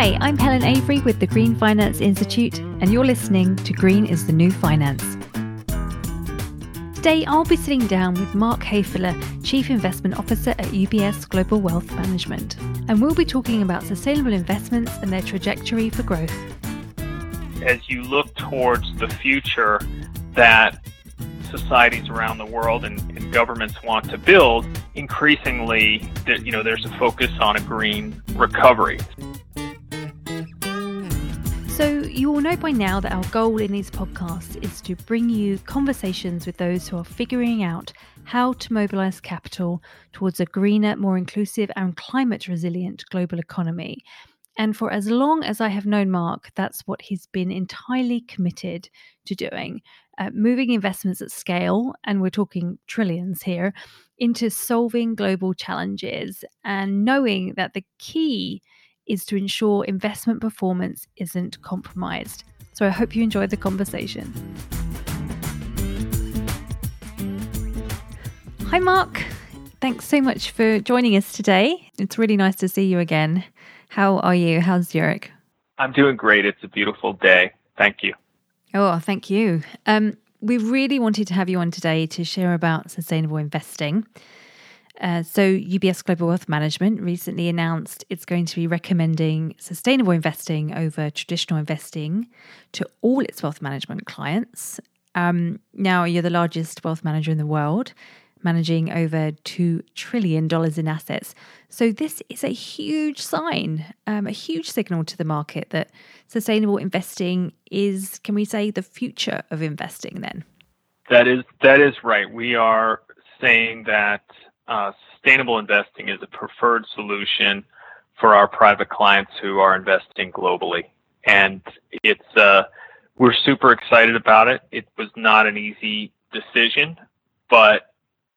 Hi, I'm Helen Avery with the Green Finance Institute, and you're listening to Green is the New Finance. Today, I'll be sitting down with Mark Haefele, Chief Investment Officer at UBS Global Wealth Management, and we'll be talking about sustainable investments and their trajectory for growth. As you look towards the future that societies around the world and, and governments want to build, increasingly, you know, there's a focus on a green recovery. So, you all know by now that our goal in these podcasts is to bring you conversations with those who are figuring out how to mobilize capital towards a greener, more inclusive, and climate resilient global economy. And for as long as I have known Mark, that's what he's been entirely committed to doing uh, moving investments at scale, and we're talking trillions here, into solving global challenges and knowing that the key is to ensure investment performance isn't compromised. So I hope you enjoyed the conversation. Hi, Mark. Thanks so much for joining us today. It's really nice to see you again. How are you? How's Zurich? I'm doing great. It's a beautiful day. Thank you. Oh, thank you. Um, we really wanted to have you on today to share about sustainable investing. Uh, so, UBS Global Wealth Management recently announced it's going to be recommending sustainable investing over traditional investing to all its wealth management clients. Um, now, you're the largest wealth manager in the world, managing over $2 trillion in assets. So, this is a huge sign, um, a huge signal to the market that sustainable investing is, can we say, the future of investing then? That is, that is right. We are saying that uh, sustainable investing is a preferred solution for our private clients who are investing globally. And it's, uh, we're super excited about it. It was not an easy decision, but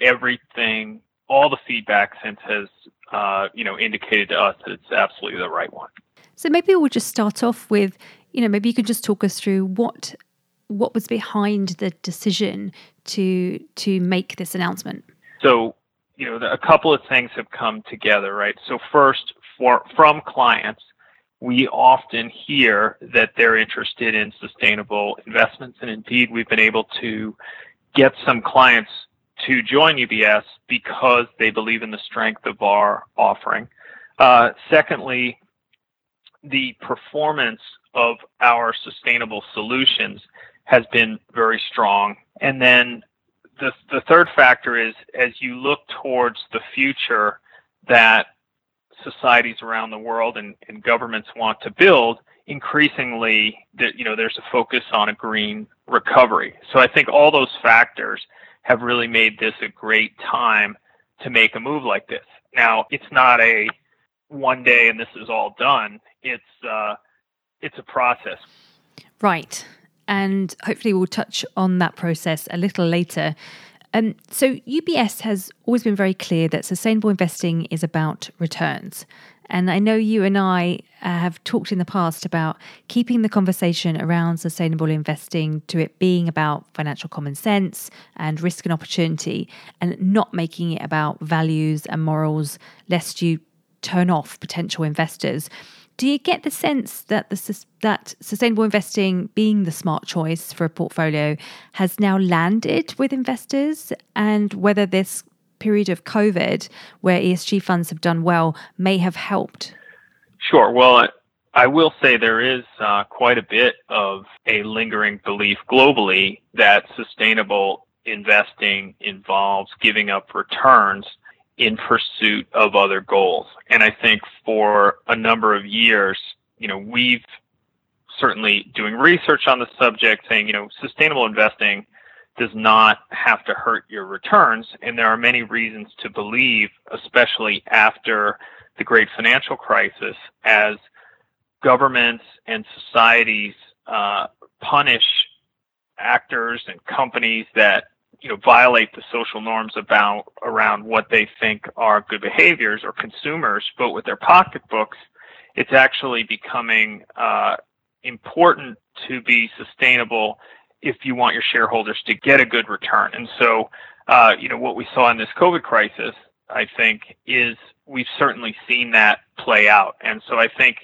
everything, all the feedback since has, uh, you know, indicated to us that it's absolutely the right one. So maybe we'll just start off with, you know, maybe you could just talk us through what what was behind the decision to to make this announcement. So you know, a couple of things have come together, right? So first, for from clients, we often hear that they're interested in sustainable investments, and indeed, we've been able to get some clients to join UBS because they believe in the strength of our offering. Uh, secondly, the performance of our sustainable solutions has been very strong. And then the, the third factor is as you look towards the future that societies around the world and, and governments want to build, increasingly that you know there's a focus on a green recovery. So I think all those factors have really made this a great time to make a move like this. Now it's not a one day and this is all done. It's uh, it's a process. Right and hopefully we'll touch on that process a little later. Um, so, UBS has always been very clear that sustainable investing is about returns. And I know you and I uh, have talked in the past about keeping the conversation around sustainable investing to it being about financial common sense and risk and opportunity, and not making it about values and morals, lest you turn off potential investors. Do you get the sense that the that sustainable investing being the smart choice for a portfolio has now landed with investors, and whether this period of COVID, where ESG funds have done well, may have helped? Sure. Well, I will say there is uh, quite a bit of a lingering belief globally that sustainable investing involves giving up returns in pursuit of other goals. And I think for a number of years, you know, we've certainly doing research on the subject saying, you know, sustainable investing does not have to hurt your returns. And there are many reasons to believe, especially after the great financial crisis, as governments and societies uh, punish actors and companies that you know violate the social norms about around what they think are good behaviors or consumers vote with their pocketbooks it's actually becoming uh, important to be sustainable if you want your shareholders to get a good return. And so uh, you know what we saw in this covid crisis i think is we've certainly seen that play out. And so i think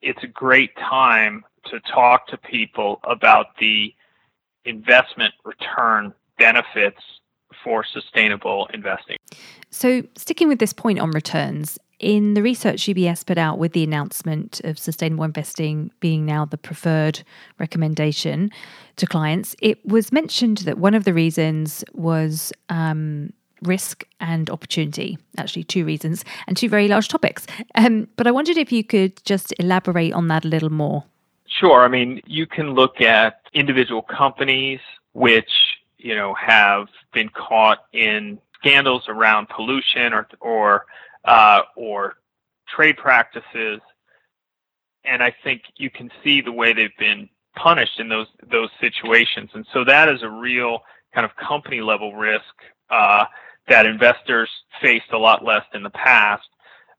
it's a great time to talk to people about the investment return benefits for sustainable investing. So, sticking with this point on returns, in the research UBS put out with the announcement of sustainable investing being now the preferred recommendation to clients, it was mentioned that one of the reasons was um, risk and opportunity. Actually, two reasons and two very large topics. Um, but I wondered if you could just elaborate on that a little more. Sure. I mean, you can look at individual companies which you know have been caught in scandals around pollution or or uh, or trade practices, and I think you can see the way they've been punished in those those situations, and so that is a real kind of company level risk uh, that investors faced a lot less in the past.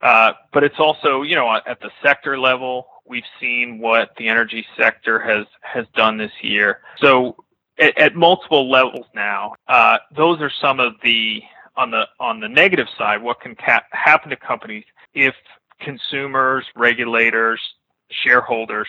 Uh, but it's also, you know, at the sector level, we've seen what the energy sector has has done this year. So at, at multiple levels now, uh, those are some of the on the on the negative side, what can ca- happen to companies if consumers, regulators, shareholders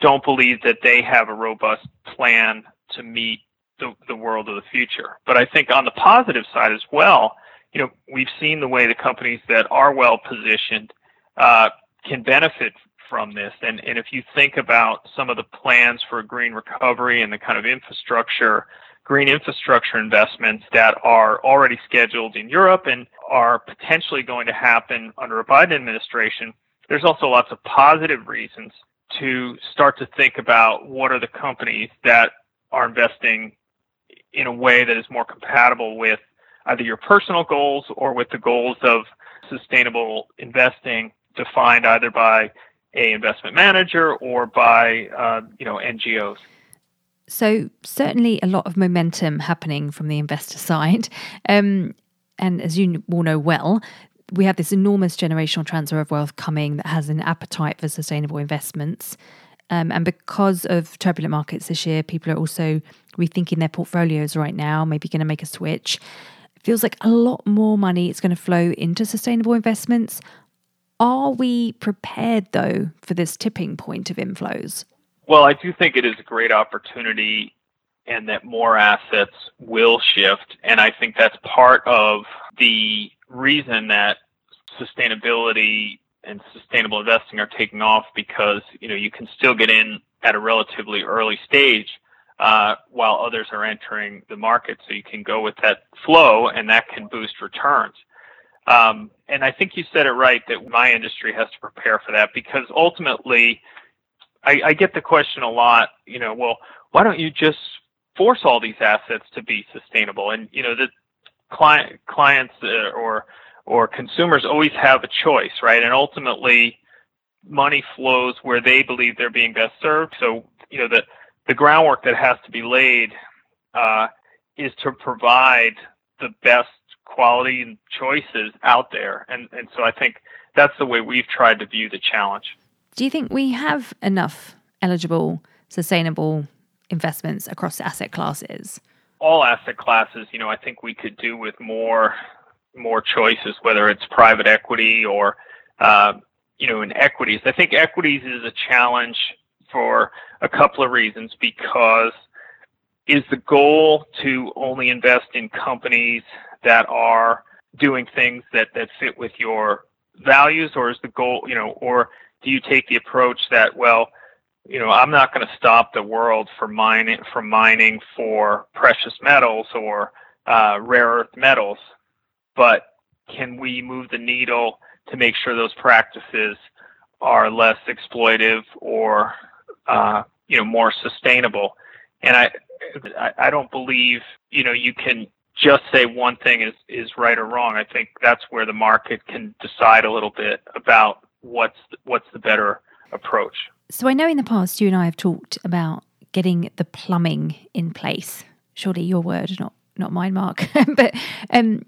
don't believe that they have a robust plan to meet the, the world of the future. But I think on the positive side as well, you know, we've seen the way the companies that are well positioned uh, can benefit from this. And, and if you think about some of the plans for a green recovery and the kind of infrastructure green infrastructure investments that are already scheduled in Europe and are potentially going to happen under a Biden administration, there's also lots of positive reasons to start to think about what are the companies that are investing in a way that is more compatible with either your personal goals or with the goals of sustainable investing defined either by a investment manager or by uh, you know NGOs. So, certainly a lot of momentum happening from the investor side. Um, and as you all know well, we have this enormous generational transfer of wealth coming that has an appetite for sustainable investments. Um, and because of turbulent markets this year, people are also rethinking their portfolios right now, maybe going to make a switch. It feels like a lot more money is going to flow into sustainable investments. Are we prepared, though, for this tipping point of inflows? Well, I do think it is a great opportunity and that more assets will shift. And I think that's part of the reason that sustainability and sustainable investing are taking off because you know you can still get in at a relatively early stage uh, while others are entering the market. So you can go with that flow, and that can boost returns. Um, and I think you said it right that my industry has to prepare for that because ultimately I, I get the question a lot, you know, well, why don't you just force all these assets to be sustainable? And you know, the client clients uh, or or consumers always have a choice, right? And ultimately, money flows where they believe they're being best served. So you know, the the groundwork that has to be laid uh, is to provide the best quality and choices out there, and and so I think that's the way we've tried to view the challenge. Do you think we have enough eligible, sustainable investments across asset classes? All asset classes, you know, I think we could do with more more choices, whether it's private equity or uh, you know in equities. I think equities is a challenge for a couple of reasons because is the goal to only invest in companies that are doing things that, that fit with your values or is the goal you know or do you take the approach that well you know i'm not going to stop the world from mining from mining for precious metals or uh, rare earth metals? But can we move the needle to make sure those practices are less exploitive or uh, you know more sustainable? And I, I i don't believe you know you can just say one thing is is right or wrong i think that's where the market can decide a little bit about what's what's the better approach. So I know in the past you and I have talked about getting the plumbing in place. Surely your word, not not mine, Mark. but um,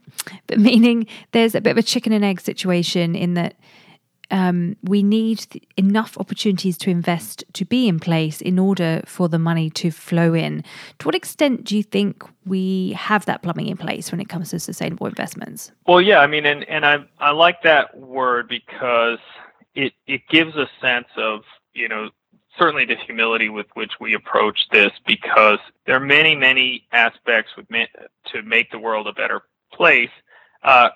but meaning there's a bit of a chicken and egg situation in that um, we need enough opportunities to invest to be in place in order for the money to flow in. To what extent do you think we have that plumbing in place when it comes to sustainable investments? Well, yeah, I mean, and, and I, I like that word because it it gives a sense of you know certainly the humility with which we approach this because there are many many aspects with to make the world a better place. Uh,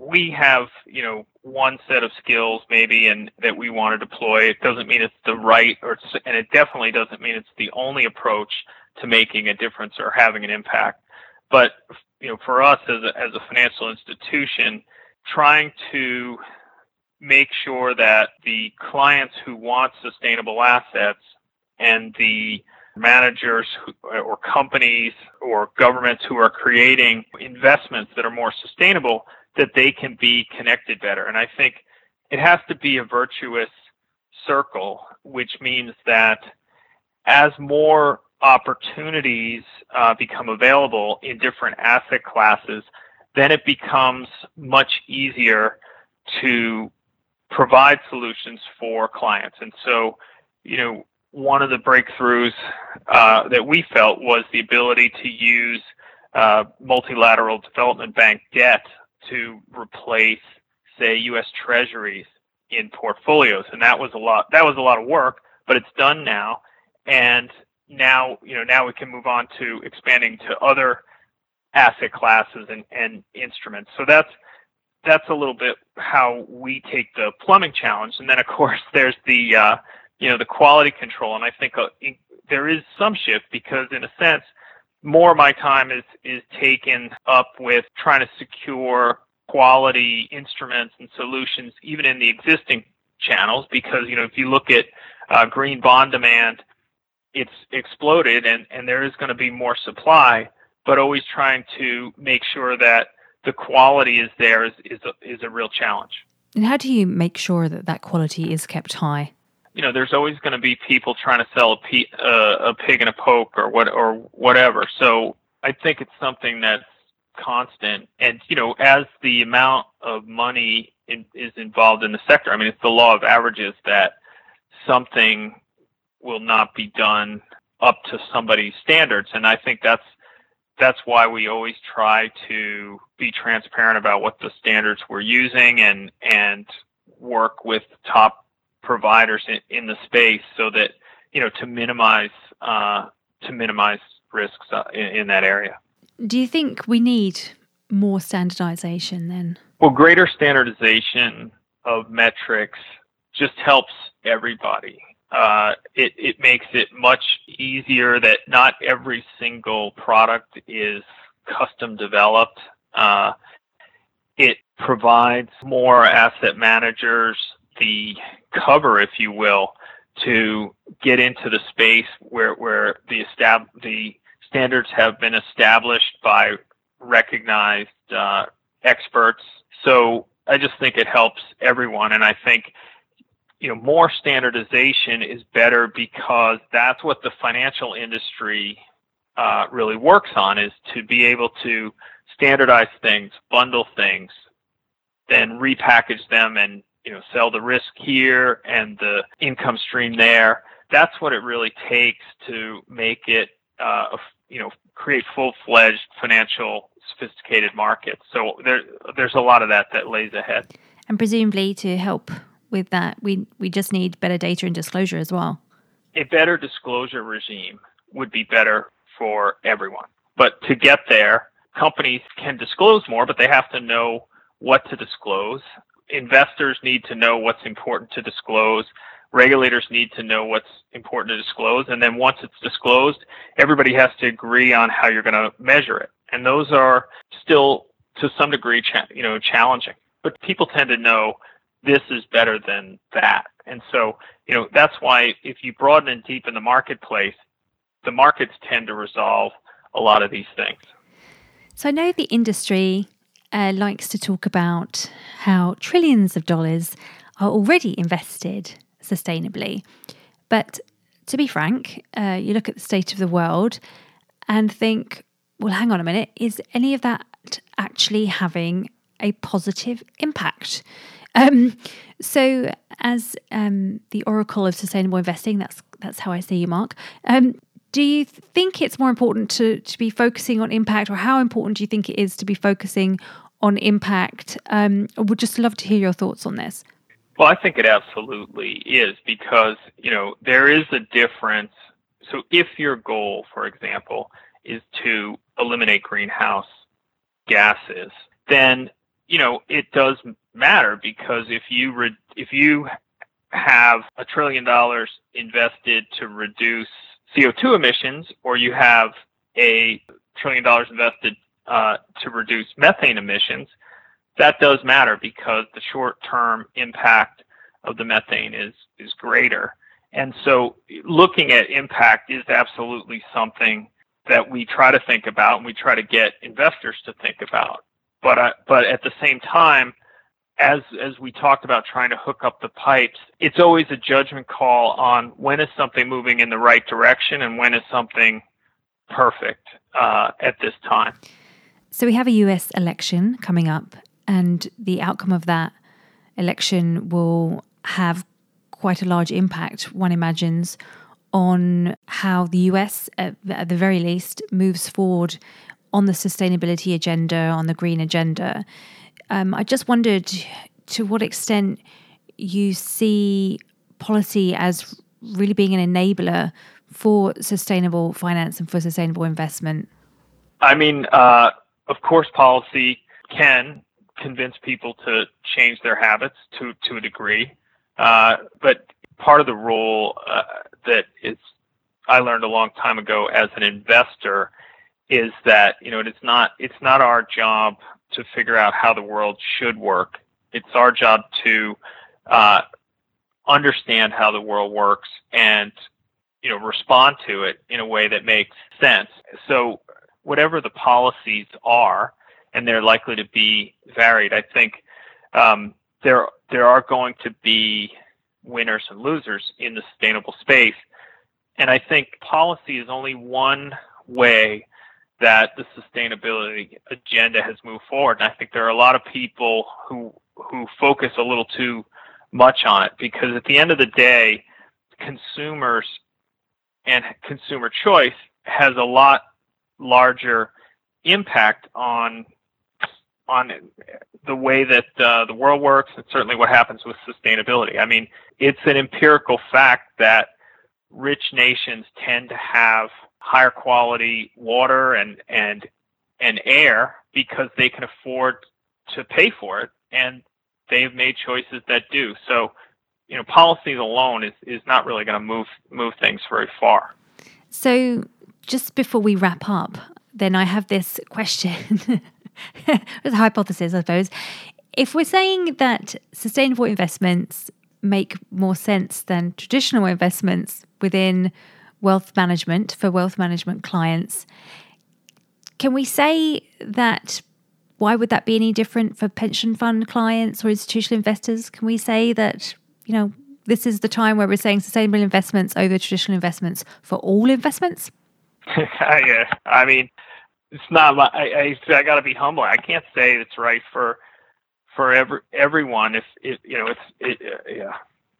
we have you know one set of skills maybe and that we want to deploy. It doesn't mean it's the right or and it definitely doesn't mean it's the only approach to making a difference or having an impact. But you know, for us as a, as a financial institution, trying to make sure that the clients who want sustainable assets and the managers or companies or governments who are creating investments that are more sustainable that they can be connected better and i think it has to be a virtuous circle which means that as more opportunities uh, become available in different asset classes, then it becomes much easier to provide solutions for clients. And so, you know, one of the breakthroughs uh, that we felt was the ability to use uh, multilateral development bank debt to replace, say, U.S. Treasuries in portfolios, and that was a lot. That was a lot of work, but it's done now, and now you know now we can move on to expanding to other asset classes and, and instruments. So that's that's a little bit how we take the plumbing challenge, and then of course there's the uh, you know the quality control, and I think uh, there is some shift because in a sense more of my time is is taken up with trying to secure quality instruments and solutions even in the existing channels because you know if you look at uh, green bond demand it's exploded and, and there is going to be more supply, but always trying to make sure that the quality is there is, is, a, is a real challenge. And how do you make sure that that quality is kept high? You know, there's always going to be people trying to sell a, pe- uh, a pig in a poke or what or whatever. So I think it's something that's constant. And you know, as the amount of money in, is involved in the sector, I mean, it's the law of averages that something will not be done up to somebody's standards. And I think that's that's why we always try to be transparent about what the standards we're using and and work with top providers in, in the space so that you know to minimize uh, to minimize risks uh, in, in that area. Do you think we need more standardization then? Well, greater standardization of metrics just helps everybody uh, it, it makes it much easier that not every single product is custom developed. Uh, it provides more asset managers the cover, if you will, to get into the space where, where the, estab- the standards have been established by recognized uh, experts. So I just think it helps everyone. And I think you know more standardization is better because that's what the financial industry uh, really works on is to be able to standardize things, bundle things, then repackage them and you know sell the risk here and the income stream there. That's what it really takes to make it uh, you know create full-fledged financial sophisticated markets. So there there's a lot of that that lays ahead. And presumably to help with that. We we just need better data and disclosure as well. A better disclosure regime would be better for everyone. But to get there, companies can disclose more, but they have to know what to disclose. Investors need to know what's important to disclose. Regulators need to know what's important to disclose. And then once it's disclosed, everybody has to agree on how you're going to measure it. And those are still to some degree, cha- you know, challenging. But people tend to know this is better than that. And so, you know, that's why if you broaden and deepen the marketplace, the markets tend to resolve a lot of these things. So I know the industry uh, likes to talk about how trillions of dollars are already invested sustainably. But to be frank, uh, you look at the state of the world and think, well, hang on a minute, is any of that actually having a positive impact? Um, so, as um, the oracle of sustainable investing, that's that's how I see you, Mark. Um, do you think it's more important to to be focusing on impact, or how important do you think it is to be focusing on impact? Um, I would just love to hear your thoughts on this. Well, I think it absolutely is because, you know, there is a difference. So if your goal, for example, is to eliminate greenhouse gases, then, you know, it does matter because if you re- if you have a trillion dollars invested to reduce CO2 emissions or you have a trillion dollars invested uh, to reduce methane emissions, that does matter because the short-term impact of the methane is is greater. And so, looking at impact is absolutely something that we try to think about, and we try to get investors to think about. But uh, but at the same time, as as we talked about trying to hook up the pipes, it's always a judgment call on when is something moving in the right direction and when is something perfect uh, at this time. So we have a U.S. election coming up, and the outcome of that election will have quite a large impact. One imagines on how the US, at, at the very least, moves forward on the sustainability agenda, on the green agenda. Um, I just wondered to what extent you see policy as really being an enabler for sustainable finance and for sustainable investment. I mean, uh, of course, policy can convince people to change their habits to to a degree, uh, but part of the role uh, that is I learned a long time ago as an investor is that you know it's not it's not our job to figure out how the world should work. It's our job to uh, understand how the world works and you know respond to it in a way that makes sense. So whatever the policies are, and they're likely to be varied. I think um, there there are going to be winners and losers in the sustainable space, and I think policy is only one way that the sustainability agenda has moved forward. And I think there are a lot of people who who focus a little too much on it because at the end of the day, consumers and consumer choice has a lot larger impact on on the way that uh, the world works and certainly what happens with sustainability. I mean, it's an empirical fact that rich nations tend to have higher quality water and and and air because they can afford to pay for it and they've made choices that do. So, you know, policies alone is, is not really going to move move things very far. So, just before we wrap up, then I have this question. it's a hypothesis, I suppose. If we're saying that sustainable investments make more sense than traditional investments within wealth management for wealth management clients, can we say that why would that be any different for pension fund clients or institutional investors? Can we say that, you know, this is the time where we're saying sustainable investments over traditional investments for all investments? yeah, I mean, it's not. My, I I, I got to be humble. I can't say it's right for for every everyone. If you know, it's it, yeah.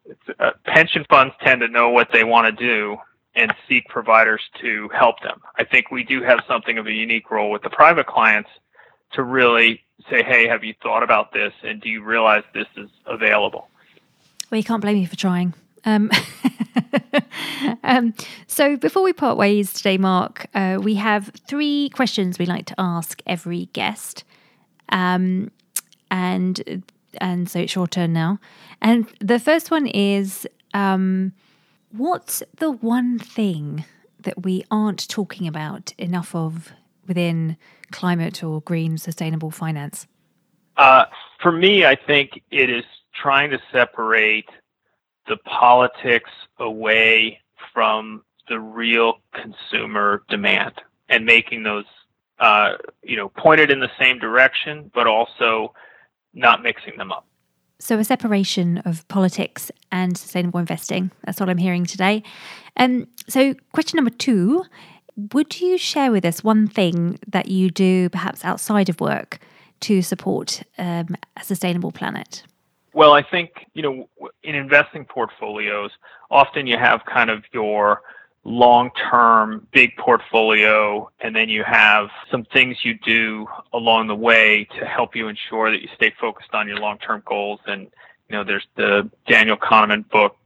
It's, uh, pension funds tend to know what they want to do and seek providers to help them. I think we do have something of a unique role with the private clients to really say, "Hey, have you thought about this? And do you realize this is available?" Well, you can't blame me for trying. Um, um, so before we part ways today, Mark, uh, we have three questions we like to ask every guest, um, and and so it's your turn now. And the first one is, um, what's the one thing that we aren't talking about enough of within climate or green sustainable finance? Uh, for me, I think it is trying to separate the politics away from the real consumer demand and making those uh, you know pointed in the same direction but also not mixing them up so a separation of politics and sustainable investing. That's what i'm hearing today. Um, so question number two would you share with us one thing that you do perhaps outside of work to support um, a sustainable planet? Well, I think, you know, in investing portfolios, often you have kind of your long-term big portfolio and then you have some things you do along the way to help you ensure that you stay focused on your long-term goals and You know, there's the Daniel Kahneman book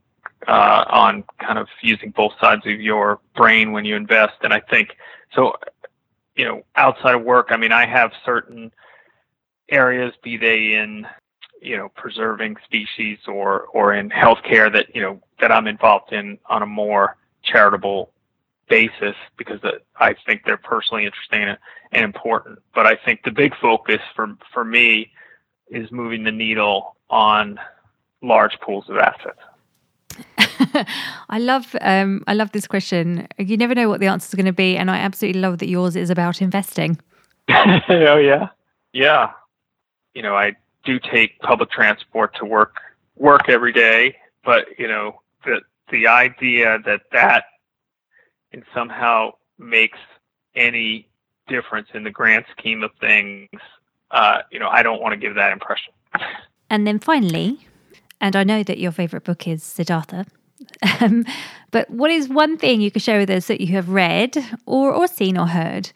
uh, on kind of using both sides of your brain when you invest. And I think so. You know, outside of work, I mean, I have certain areas, be they in you know preserving species or or in healthcare that you know that I'm involved in on a more charitable basis because I think they're personally interesting and, important. But I think the big focus for for me is moving the needle on large pools of assets. I love um, I love this question. You never know what the answer is going to be, and I absolutely love that yours is about investing. oh yeah, yeah. You know, I do take public transport to work work every day, but you know the the idea that that and somehow makes any difference in the grand scheme of things, uh, you know, I don't want to give that impression. And then finally, and I know that your favorite book is Siddhartha. Um, but what is one thing you could share with us that you have read or, or seen or heard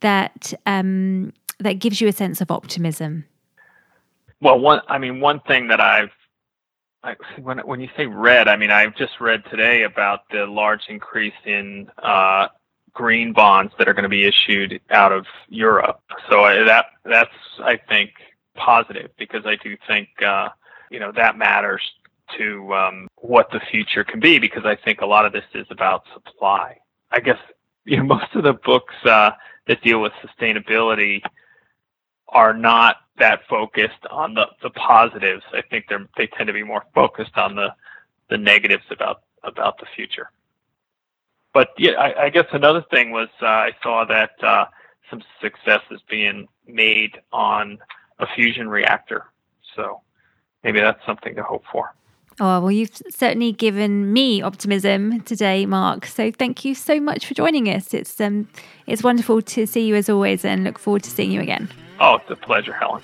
that um, that gives you a sense of optimism? Well, one, I mean, one thing that I've when when you say read, I mean I've just read today about the large increase in uh, green bonds that are going to be issued out of Europe. So I, that that's I think positive because I do think uh, you know that matters to um, what the future can be because I think a lot of this is about supply. I guess you know most of the books uh, that deal with sustainability are not that focused on the, the positives. I think they they tend to be more focused on the the negatives about about the future. But yeah, I, I guess another thing was uh, I saw that uh, some success is being made on a fusion reactor. So maybe that's something to hope for. Oh, well, you've certainly given me optimism today, Mark. So thank you so much for joining us. It's um, it's wonderful to see you as always, and look forward to seeing you again. Oh, it's a pleasure, Helen.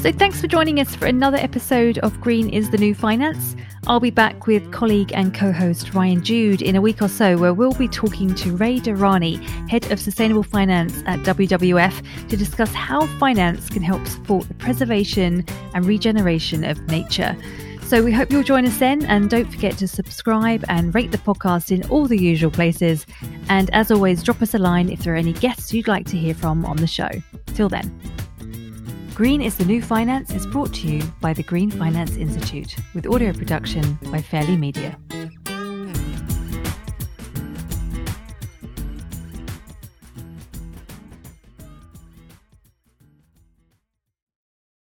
So, thanks for joining us for another episode of Green is the New Finance. I'll be back with colleague and co host Ryan Jude in a week or so, where we'll be talking to Ray Durrani, Head of Sustainable Finance at WWF, to discuss how finance can help support the preservation and regeneration of nature. So we hope you'll join us then. And don't forget to subscribe and rate the podcast in all the usual places. And as always, drop us a line if there are any guests you'd like to hear from on the show. Till then. Green is the New Finance is brought to you by the Green Finance Institute with audio production by Fairly Media.